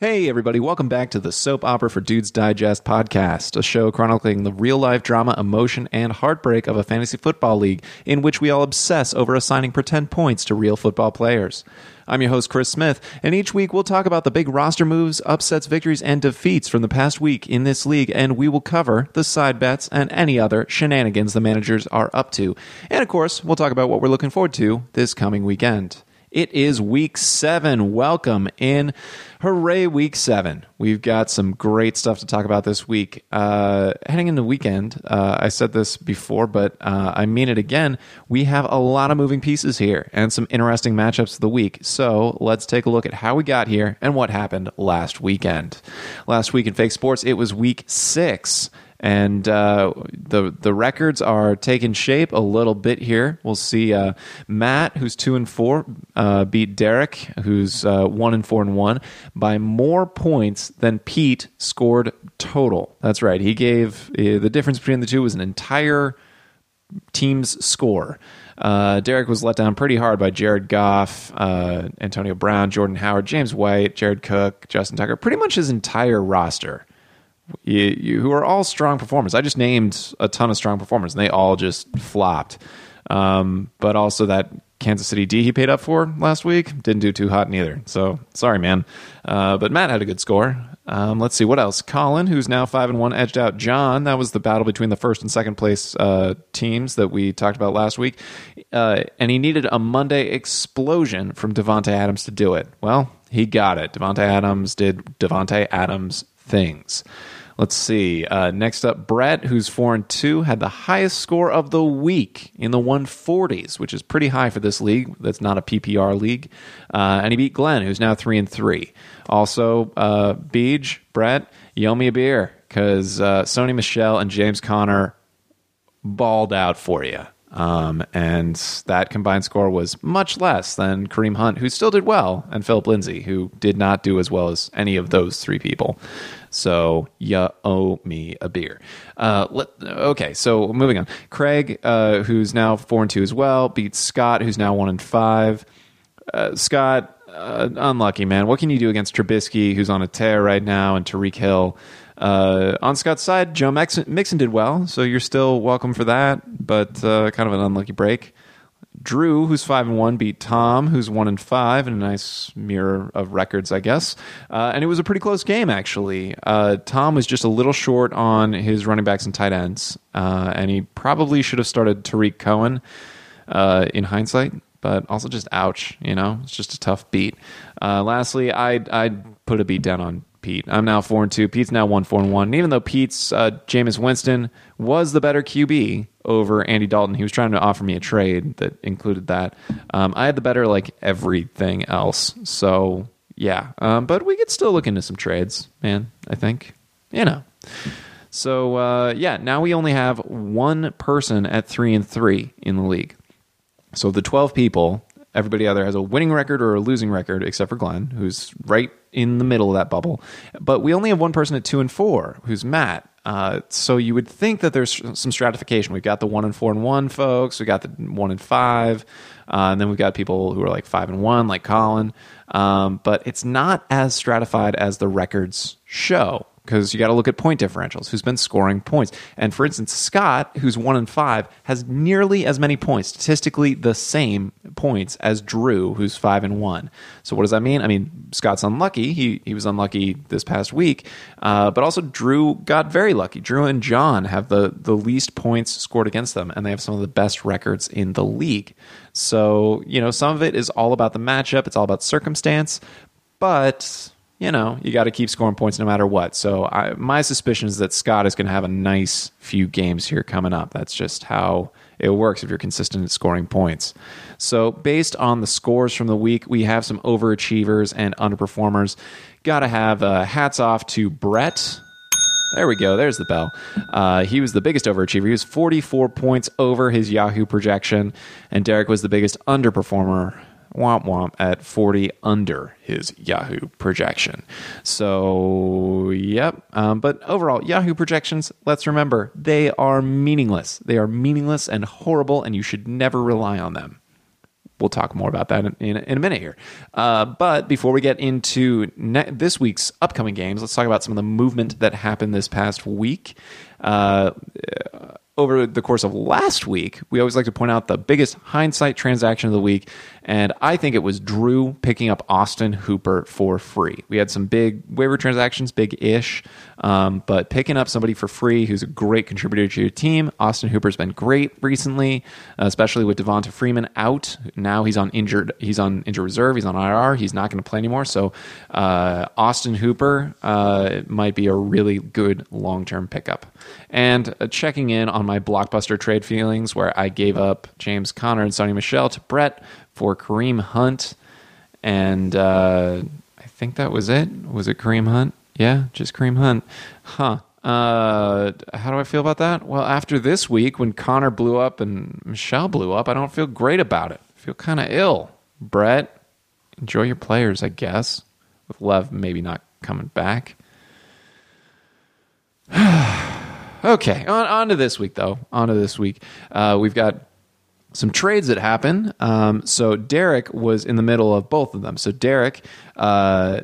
Hey, everybody, welcome back to the Soap Opera for Dudes Digest podcast, a show chronicling the real life drama, emotion, and heartbreak of a fantasy football league in which we all obsess over assigning pretend points to real football players. I'm your host, Chris Smith, and each week we'll talk about the big roster moves, upsets, victories, and defeats from the past week in this league, and we will cover the side bets and any other shenanigans the managers are up to. And of course, we'll talk about what we're looking forward to this coming weekend. It is week seven. Welcome in. Hooray, week seven. We've got some great stuff to talk about this week. Uh, heading into weekend, uh, I said this before, but uh, I mean it again. We have a lot of moving pieces here and some interesting matchups of the week. So let's take a look at how we got here and what happened last weekend. Last week in Fake Sports, it was week six and uh, the the records are taking shape a little bit here. We'll see uh, Matt, who's two and four, uh, beat Derek, who's uh, one and four and one, by more points than Pete scored total. That's right. He gave uh, the difference between the two was an entire team's score. Uh, Derek was let down pretty hard by Jared Goff, Antonio Brown, Jordan Howard, James White, Jared Cook, Justin Tucker, pretty much his entire roster you, you, who are all strong performers. I just named a ton of strong performers, and they all just flopped. Um, but also that Kansas City D he paid up for last week didn't do too hot neither. So sorry, man. Uh, but Matt had a good score. Um, let's see what else. Colin, who's now five and one, edged out John. That was the battle between the first and second place uh, teams that we talked about last week, uh, and he needed a Monday explosion from Davante Adams to do it. Well, he got it. Davante Adams did Davante Adams things. Let's see. Uh, next up, Brett, who's four and two, had the highest score of the week in the 140s, which is pretty high for this league. That's not a PPR league, uh, and he beat Glenn, who's now three and three. Also, uh, Beej, Brett, you owe me a beer because uh, Sony Michel and James Conner balled out for you. Um, and that combined score was much less than Kareem Hunt, who still did well, and Philip Lindsay, who did not do as well as any of those three people. So you owe me a beer. Uh, let, okay, so moving on. Craig, uh, who's now four and two as well, beats Scott, who's now one and five. Uh, Scott, uh, unlucky man. What can you do against Trubisky, who's on a tear right now, and Tyreek Hill? Uh, on Scott's side, Joe Mixon, Mixon, did well, so you're still welcome for that, but uh, kind of an unlucky break. Drew, who's five and one, beat Tom, who's one and five, in a nice mirror of records, I guess. Uh, and it was a pretty close game, actually. Uh, Tom was just a little short on his running backs and tight ends, uh, and he probably should have started Tarik Cohen uh, in hindsight. But also, just ouch, you know, it's just a tough beat. Uh, lastly, I'd, I'd put a beat down on Pete. I'm now four and two. Pete's now one four and one. And even though Pete's uh, Jameis Winston was the better QB over Andy Dalton, he was trying to offer me a trade that included that. Um, I had the better like everything else. So yeah, um, but we could still look into some trades, man. I think you know. So uh, yeah, now we only have one person at three and three in the league. So the twelve people Everybody either has a winning record or a losing record, except for Glenn, who's right in the middle of that bubble. But we only have one person at two and four, who's Matt. Uh, so you would think that there's some stratification. We've got the one and four and one folks. We got the one and five, uh, and then we've got people who are like five and one, like Colin. Um, but it's not as stratified as the records show because you got to look at point differentials. Who's been scoring points? And for instance, Scott, who's one and five, has nearly as many points, statistically the same points as Drew, who's five and one. So what does that mean? I mean, Scott's unlucky. He he was unlucky this past week, uh, but also Drew got very lucky. Drew and John have the the least points scored against them, and they have some of the best records in the league. So you know, some of it is all about the matchup. It's all about circumstance, but you know, you got to keep scoring points no matter what. So I, my suspicion is that Scott is going to have a nice few games here coming up. That's just how it works if you're consistent at scoring points. So based on the scores from the week, we have some overachievers and underperformers. Got to have uh, hats off to Brett. There we go. There's the bell. Uh, he was the biggest overachiever. He was 44 points over his Yahoo projection, and Derek was the biggest underperformer womp womp at 40 under his Yahoo projection. So, yep. Um, but overall, Yahoo projections, let's remember, they are meaningless. They are meaningless and horrible, and you should never rely on them. we'll talk more about that in, in, in a minute here. Uh, but before we get into ne- this week's upcoming games, let's talk about some of the movement that happened this past week. Uh, over the course of last week, we always like to point out the biggest hindsight transaction of the week, and I think it was Drew picking up Austin Hooper for free. We had some big waiver transactions, big ish, um, but picking up somebody for free who's a great contributor to your team. Austin Hooper's been great recently, especially with Devonta Freeman out. Now he's on injured. He's on injured reserve. He's on IR. He's not going to play anymore. So uh, Austin Hooper uh, might be a really good long term pickup. And uh, checking in on my blockbuster trade feelings, where I gave up James Conner and Sony Michel to Brett for Kareem Hunt, and uh, I think that was it. Was it Kareem Hunt? Yeah, just Kareem Hunt. Huh. Uh, how do I feel about that? Well, after this week, when Conner blew up and Michelle blew up, I don't feel great about it. I feel kind of ill. Brett, enjoy your players, I guess. With Lev maybe not coming back. Okay, on, on to this week, though. On to this week. Uh, we've got some trades that happen. Um, so Derek was in the middle of both of them. So Derek uh,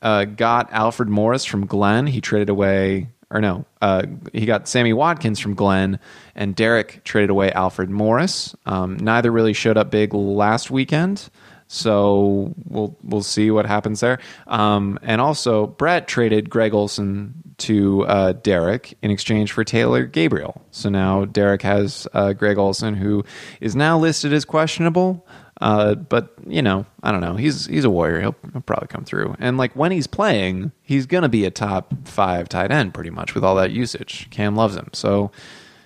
uh, got Alfred Morris from Glenn. He traded away, or no, uh, he got Sammy Watkins from Glenn, and Derek traded away Alfred Morris. Um, neither really showed up big last weekend. So we'll we'll see what happens there. Um, and also, Brett traded Greg Olsen to uh, Derek in exchange for Taylor Gabriel. So now Derek has uh, Greg Olsen, who is now listed as questionable. Uh, but you know, I don't know. He's he's a warrior. He'll, he'll probably come through. And like when he's playing, he's gonna be a top five tight end pretty much with all that usage. Cam loves him, so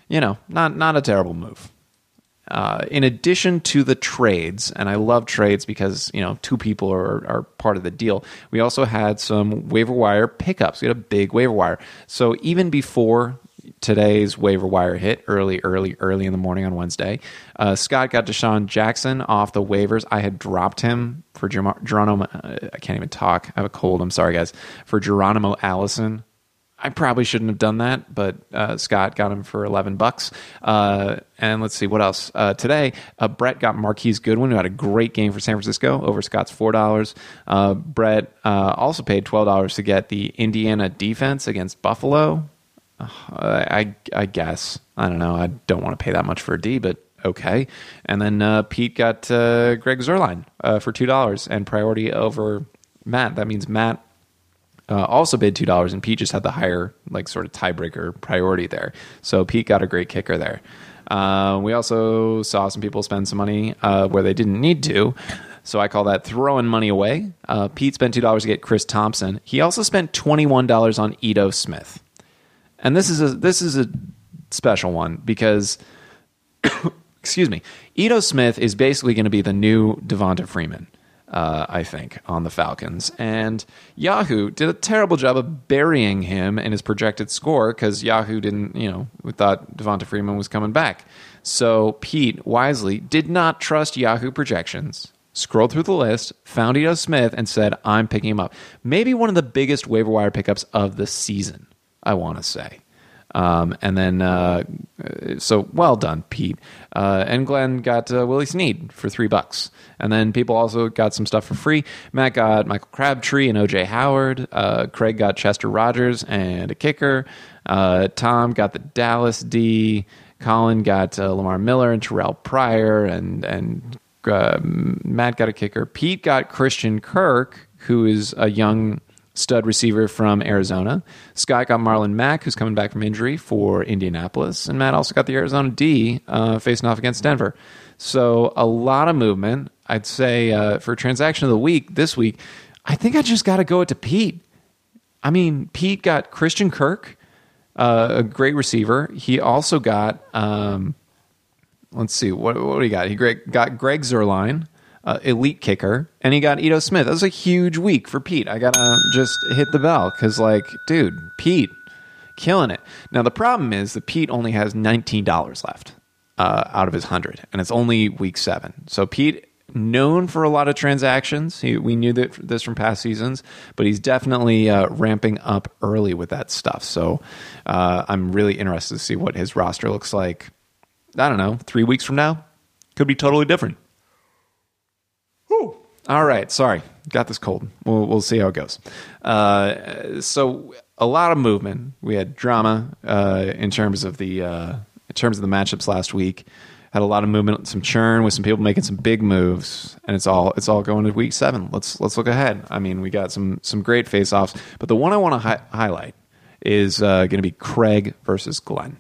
you know, not not a terrible move. Uh, in addition to the trades, and I love trades because you know two people are, are part of the deal. We also had some waiver wire pickups. We had a big waiver wire. So even before today's waiver wire hit early, early, early in the morning on Wednesday, uh, Scott got DeSean Jackson off the waivers. I had dropped him for Geronimo. Uh, I can't even talk. I have a cold. I'm sorry, guys. For Geronimo Allison I probably shouldn't have done that, but uh, Scott got him for 11 bucks. Uh, and let's see what else. Uh, today, uh, Brett got Marquise Goodwin, who had a great game for San Francisco over Scott's $4. Uh, Brett uh, also paid $12 to get the Indiana defense against Buffalo. I, I guess. I don't know. I don't want to pay that much for a D, but okay. And then Pete got Greg Zuerlein for $2 and priority over Matt. That means Matt uh, also bid two dollars, and Pete just had the higher, like, sort of tiebreaker priority there. So Pete got a great kicker there. Uh, we also saw some people spend some money uh, where they didn't need to. So I call that throwing money away. Uh, Pete spent two dollars to get Chris Thompson. He also spent twenty one dollars on Ito Smith, and this is a this is a special one because, excuse me, Ito Smith is basically going to be the new Devonta Freeman uh, I think, on the Falcons. And Yahoo did a terrible job of burying him in his projected score because Yahoo didn't, you know, thought Devonta Freeman was coming back. So Pete wisely did not trust Yahoo projections. Scrolled through the list, found Ito Smith, and said, I'm picking him up. Maybe one of the biggest waiver wire pickups of the season, I want to say. Um, and then, uh, so well done, Pete. Uh, and Glenn got uh, Willie Snead for three bucks. And then people also got some stuff for free. Matt got Michael Crabtree and OJ Howard. Uh, Craig got Chester Rogers and a kicker. Uh, Tom got the Dallas D. Colin got uh, Lamar Miller and Terrelle Pryor. And, and Matt got a kicker. Pete got Christian Kirk, who is a young stud receiver from Arizona. Scott got Marlon Mack, who's coming back from injury for Indianapolis. And Matt also got the Arizona D uh, facing off against Denver. So a lot of movement. I'd say uh, for transaction of the week this week, I think I just got to go it to Pete. I mean, Pete got Christian Kirk, uh, a great receiver. He also got, um, let's see, what, what do he got? He got Greg Zuerlein, uh, elite kicker, and he got Ito Smith. That was a huge week for Pete. I gotta just hit the bell because, like, dude, Pete, killing it. Now the problem is that Pete only has nineteen dollars left uh, out of his hundred, and it's only week seven. So Pete, known for a lot of transactions, he, we knew that this from past seasons, but he's definitely uh, ramping up early with that stuff. So uh, I'm really interested to see what his roster looks like. I don't know, three weeks from now, could be totally different. All right, sorry, got this cold. We'll we'll see how it goes. Uh, so a lot of movement. We had drama uh, in terms of the uh, in terms of the matchups last week. Had a lot of movement, some churn with some people making some big moves, and it's all it's all going to week seven. Let's let's look ahead. I mean, we got some some great face offs, but the one I want to hi- highlight is uh, going to be Craig versus Glenn.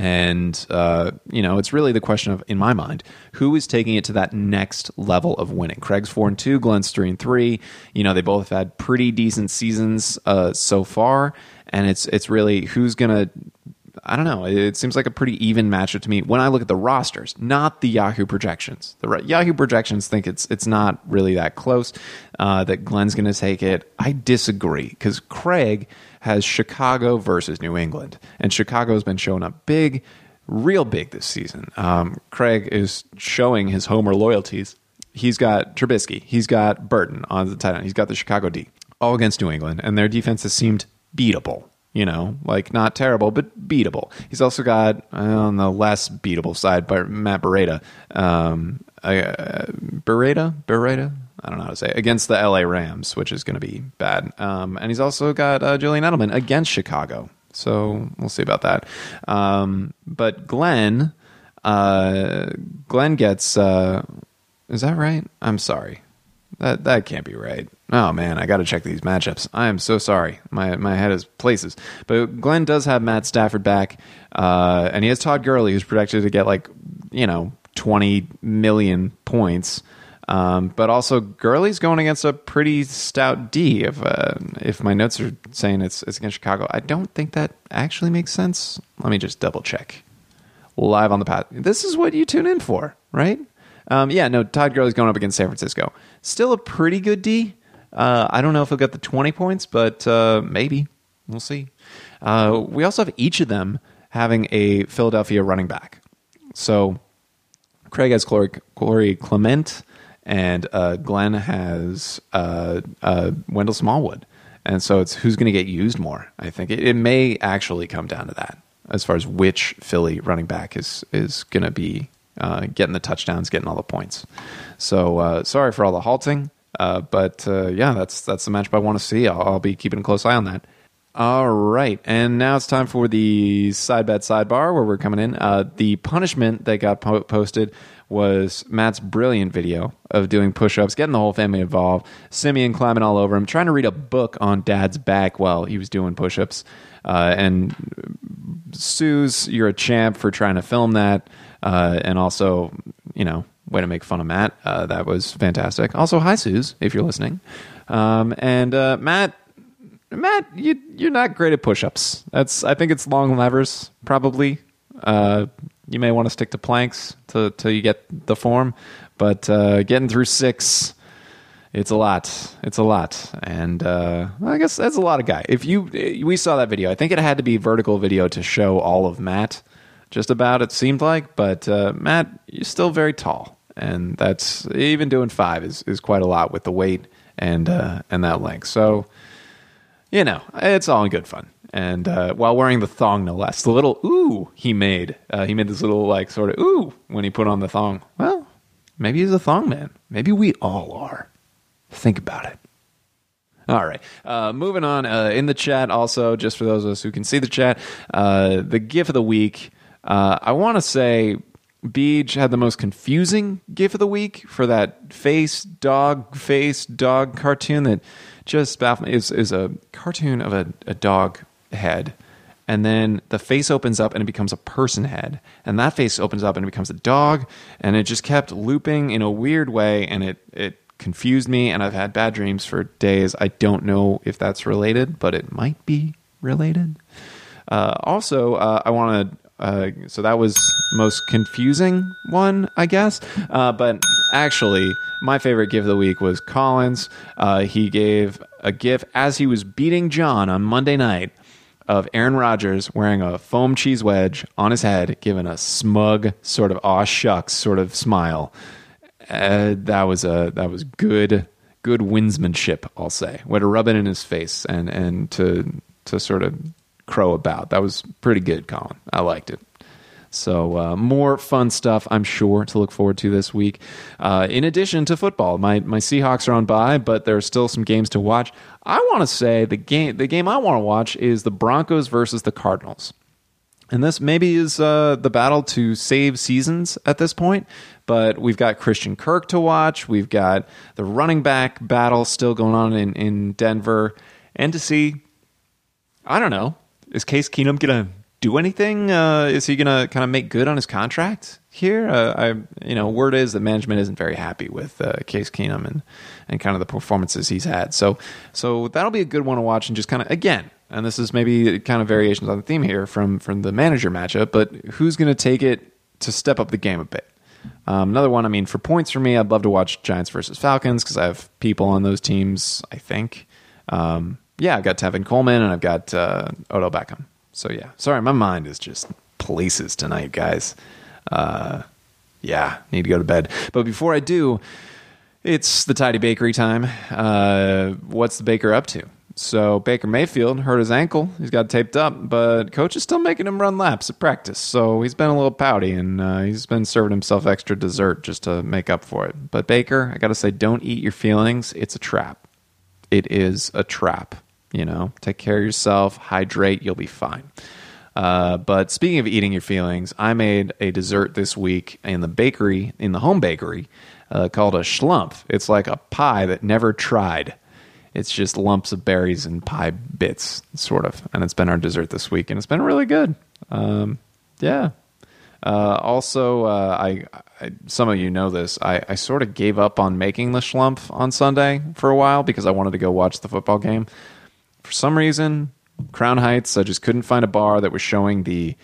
And, uh, you know, it's really the question of, in my mind, who is taking it to that next level of winning? Craig's 4 and 2, Glenn's 3 and 3. You know, they both have had pretty decent seasons uh, so far. And it's, it's really who's going to I don't know. It seems like a pretty even matchup to me when I look at the rosters, not the Yahoo projections. The Yahoo projections think it's it's not really that close. Uh, that Glenn's going to take it. I disagree because Craig has Chicago versus New England, and Chicago's been showing up big, real big this season. Um, Craig is showing his homer loyalties. He's got Trubisky, he's got Burton on the tight end, he's got the Chicago D, all against New England, and their defense has seemed beatable you know, like not terrible, but beatable. He's also got uh, on the less beatable side, but Matt Beretta, um, uh, Beretta, Beretta. I don't know how to say it, against the LA Rams, which is going to be bad. Um, and he's also got uh, Julian Edelman against Chicago, so we'll see about that. Um, but Glenn, uh, Glenn gets. Uh, is that right? I'm sorry. That that can't be right. Oh man, I got to check these matchups. I am so sorry. My my head is places. But Glenn does have Matt Stafford back, uh, and he has Todd Gurley, who's projected to get like you know twenty million points. Um, but also Gurley's going against a pretty stout D. If uh, if my notes are saying it's it's against Chicago, I don't think that actually makes sense. Let me just double check. Live on the path. This is what you tune in for, right? Um, yeah, no. Todd Gurley's going up against San Francisco. Still a pretty good D. Uh, I don't know if he'll get the 20 points, but uh, maybe. We'll see. Uh, we also have each of them having a Philadelphia running back. So Craig has Corey, Corey Clement, and uh, Glenn has uh, uh, Wendell Smallwood. And so it's who's going to get used more. I think it, it, may actually come down to that as far as which Philly running back is is going to be getting the touchdowns, getting all the points. So sorry for all the halting. Uh, but uh, yeah, that's that's the matchup I want to see. I'll, I'll, be keeping a close eye on that. All right, and now it's time for the side bet sidebar where we're coming in. Uh, the punishment that got po- posted was Matt's brilliant video of doing push-ups, getting the whole family involved. Simeon climbing all over him, trying to read a book on Dad's back while he was doing push-ups. Uh, and Suze, you're a champ for trying to film that, uh, and also, you know, way to make fun of Matt. Uh, that was fantastic. Also, hi, Suze, if you're listening. Um, and uh, Matt, Matt, you you're not great at push-ups. That's I think it's long levers probably. Uh, you may want to stick to planks till till you get the form, but uh, getting through six. It's a lot. It's a lot, and uh, I guess that's a lot of guy. If you we saw that video, I think it had to be vertical video to show all of Matt, just about. It seemed like, but uh, Matt, you're still very tall and that's even doing five is, is quite a lot with the weight and uh, and that length. So you know, it's all in good fun. And uh, while wearing the thong, no less, the little ooh he made, uh, he made this little like sort of ooh when he put on the thong. Well, maybe he's a thong man. Maybe we all are. Think about it. All right. Uh, moving on. Uh, in the chat, also, just for those of us who can see the chat, uh, the GIF of the week. Uh, I want to say Beej had the most confusing GIF of the week for that face dog face dog cartoon that just baffled me. Is is a cartoon of a, a dog head, and then the face opens up and it becomes a person head, and that face opens up and it becomes a dog, and it just kept looping in a weird way, and it it confused me, and I've had bad dreams for days. I don't know if that's related, but it might be related. Uh, also, uh, I want to uh, so that was most confusing one, I guess. Uh, but actually, my favorite gift of the week was Colin's. Uh, he gave a gift as he was beating John on Monday night of Aaron Rodgers wearing a foam cheese wedge on his head, giving a smug sort of aw shucks sort of smile. Uh, that was a that was good good winsmanship, I'll say. Way to rub it in his face and and to to sort of crow about. That was pretty good, Colin. I liked it. So uh, more fun stuff, I'm sure, to look forward to this week. Uh, in addition to football, my my Seahawks are on bye, but there are still some games to watch. I want to say the game the game I want to watch is the Broncos versus the Cardinals. And this maybe is uh, the battle to save seasons at this point, but we've got Christian Kirk to watch. We've got the running back battle still going on in, in Denver. And to see, I don't know, is Case Keenum to do anything? Uh, is he to kind of make good on his contract here? Uh, I, you know, word is that management isn't very happy with uh, Case Keenum and, and kind of the performances he's had. So, so that'll be a good one to watch and just kind of, again, and this is maybe kind of variations on the theme here from from the manager matchup, but who's going to take it to step up the game a bit? Um, another one, I mean, for points for me, I'd love to watch Giants versus Falcons because I have people on those teams. I think, um, yeah, I've got Tevin Coleman and I've got uh, Odell Beckham. So yeah, sorry, my mind is just places tonight, guys. Uh, yeah, need to go to bed. But before I do, it's the Tidy Bakery time. Uh, what's the baker up to? So Baker Mayfield hurt his ankle. He's got taped up, but coach is still making him run laps at practice. So he's been a little pouty, and uh, he's been serving himself extra dessert just to make up for it. But Baker, I got to say, don't eat your feelings. It's a trap. It is a trap. You know, take care of yourself, hydrate, you'll be fine. Uh, but speaking of eating your feelings, I made a dessert this week in the bakery, in the home bakery, uh, called a schlumpf. It's like a pie that never tried. It's just lumps of berries and pie bits, sort of. And it's been our dessert this week, and it's been really good. Um, yeah. Uh, also, uh, I, I, some of you know this. I, I sort of gave up on making the schlumpf on Sunday for a while because I wanted to go watch the football game. For some reason, Crown Heights, I just couldn't find a bar that was showing the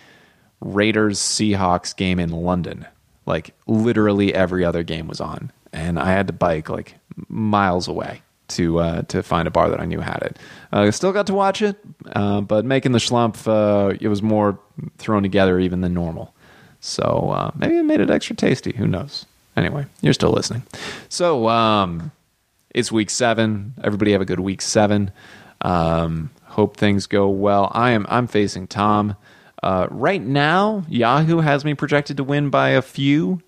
Raiders Seahawks game in London. Like literally every other game was on, and I had to bike like miles away to uh, to find a bar that I knew had it. Uh, still got to watch it, uh, but making the schlumpf, uh, it was more thrown together even than normal. So uh, maybe it made it extra tasty. Who knows? Anyway, you're still listening. So um, it's week seven. Everybody have a good week seven. Um, hope things go well. I am. I'm facing Tom. Uh, right now, Yahoo has me projected to win by a few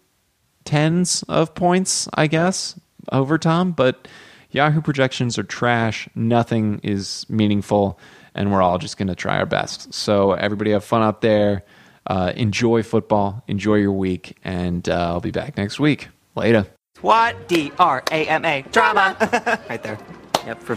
tens of points, I guess, over Tom, but Yahoo projections are trash. Nothing is meaningful, and we're all just going to try our best. So, everybody have fun out there. Uh, enjoy football. Enjoy your week, and uh, I'll be back next week. Later. What? D R A M A. Drama. right there. Yep, for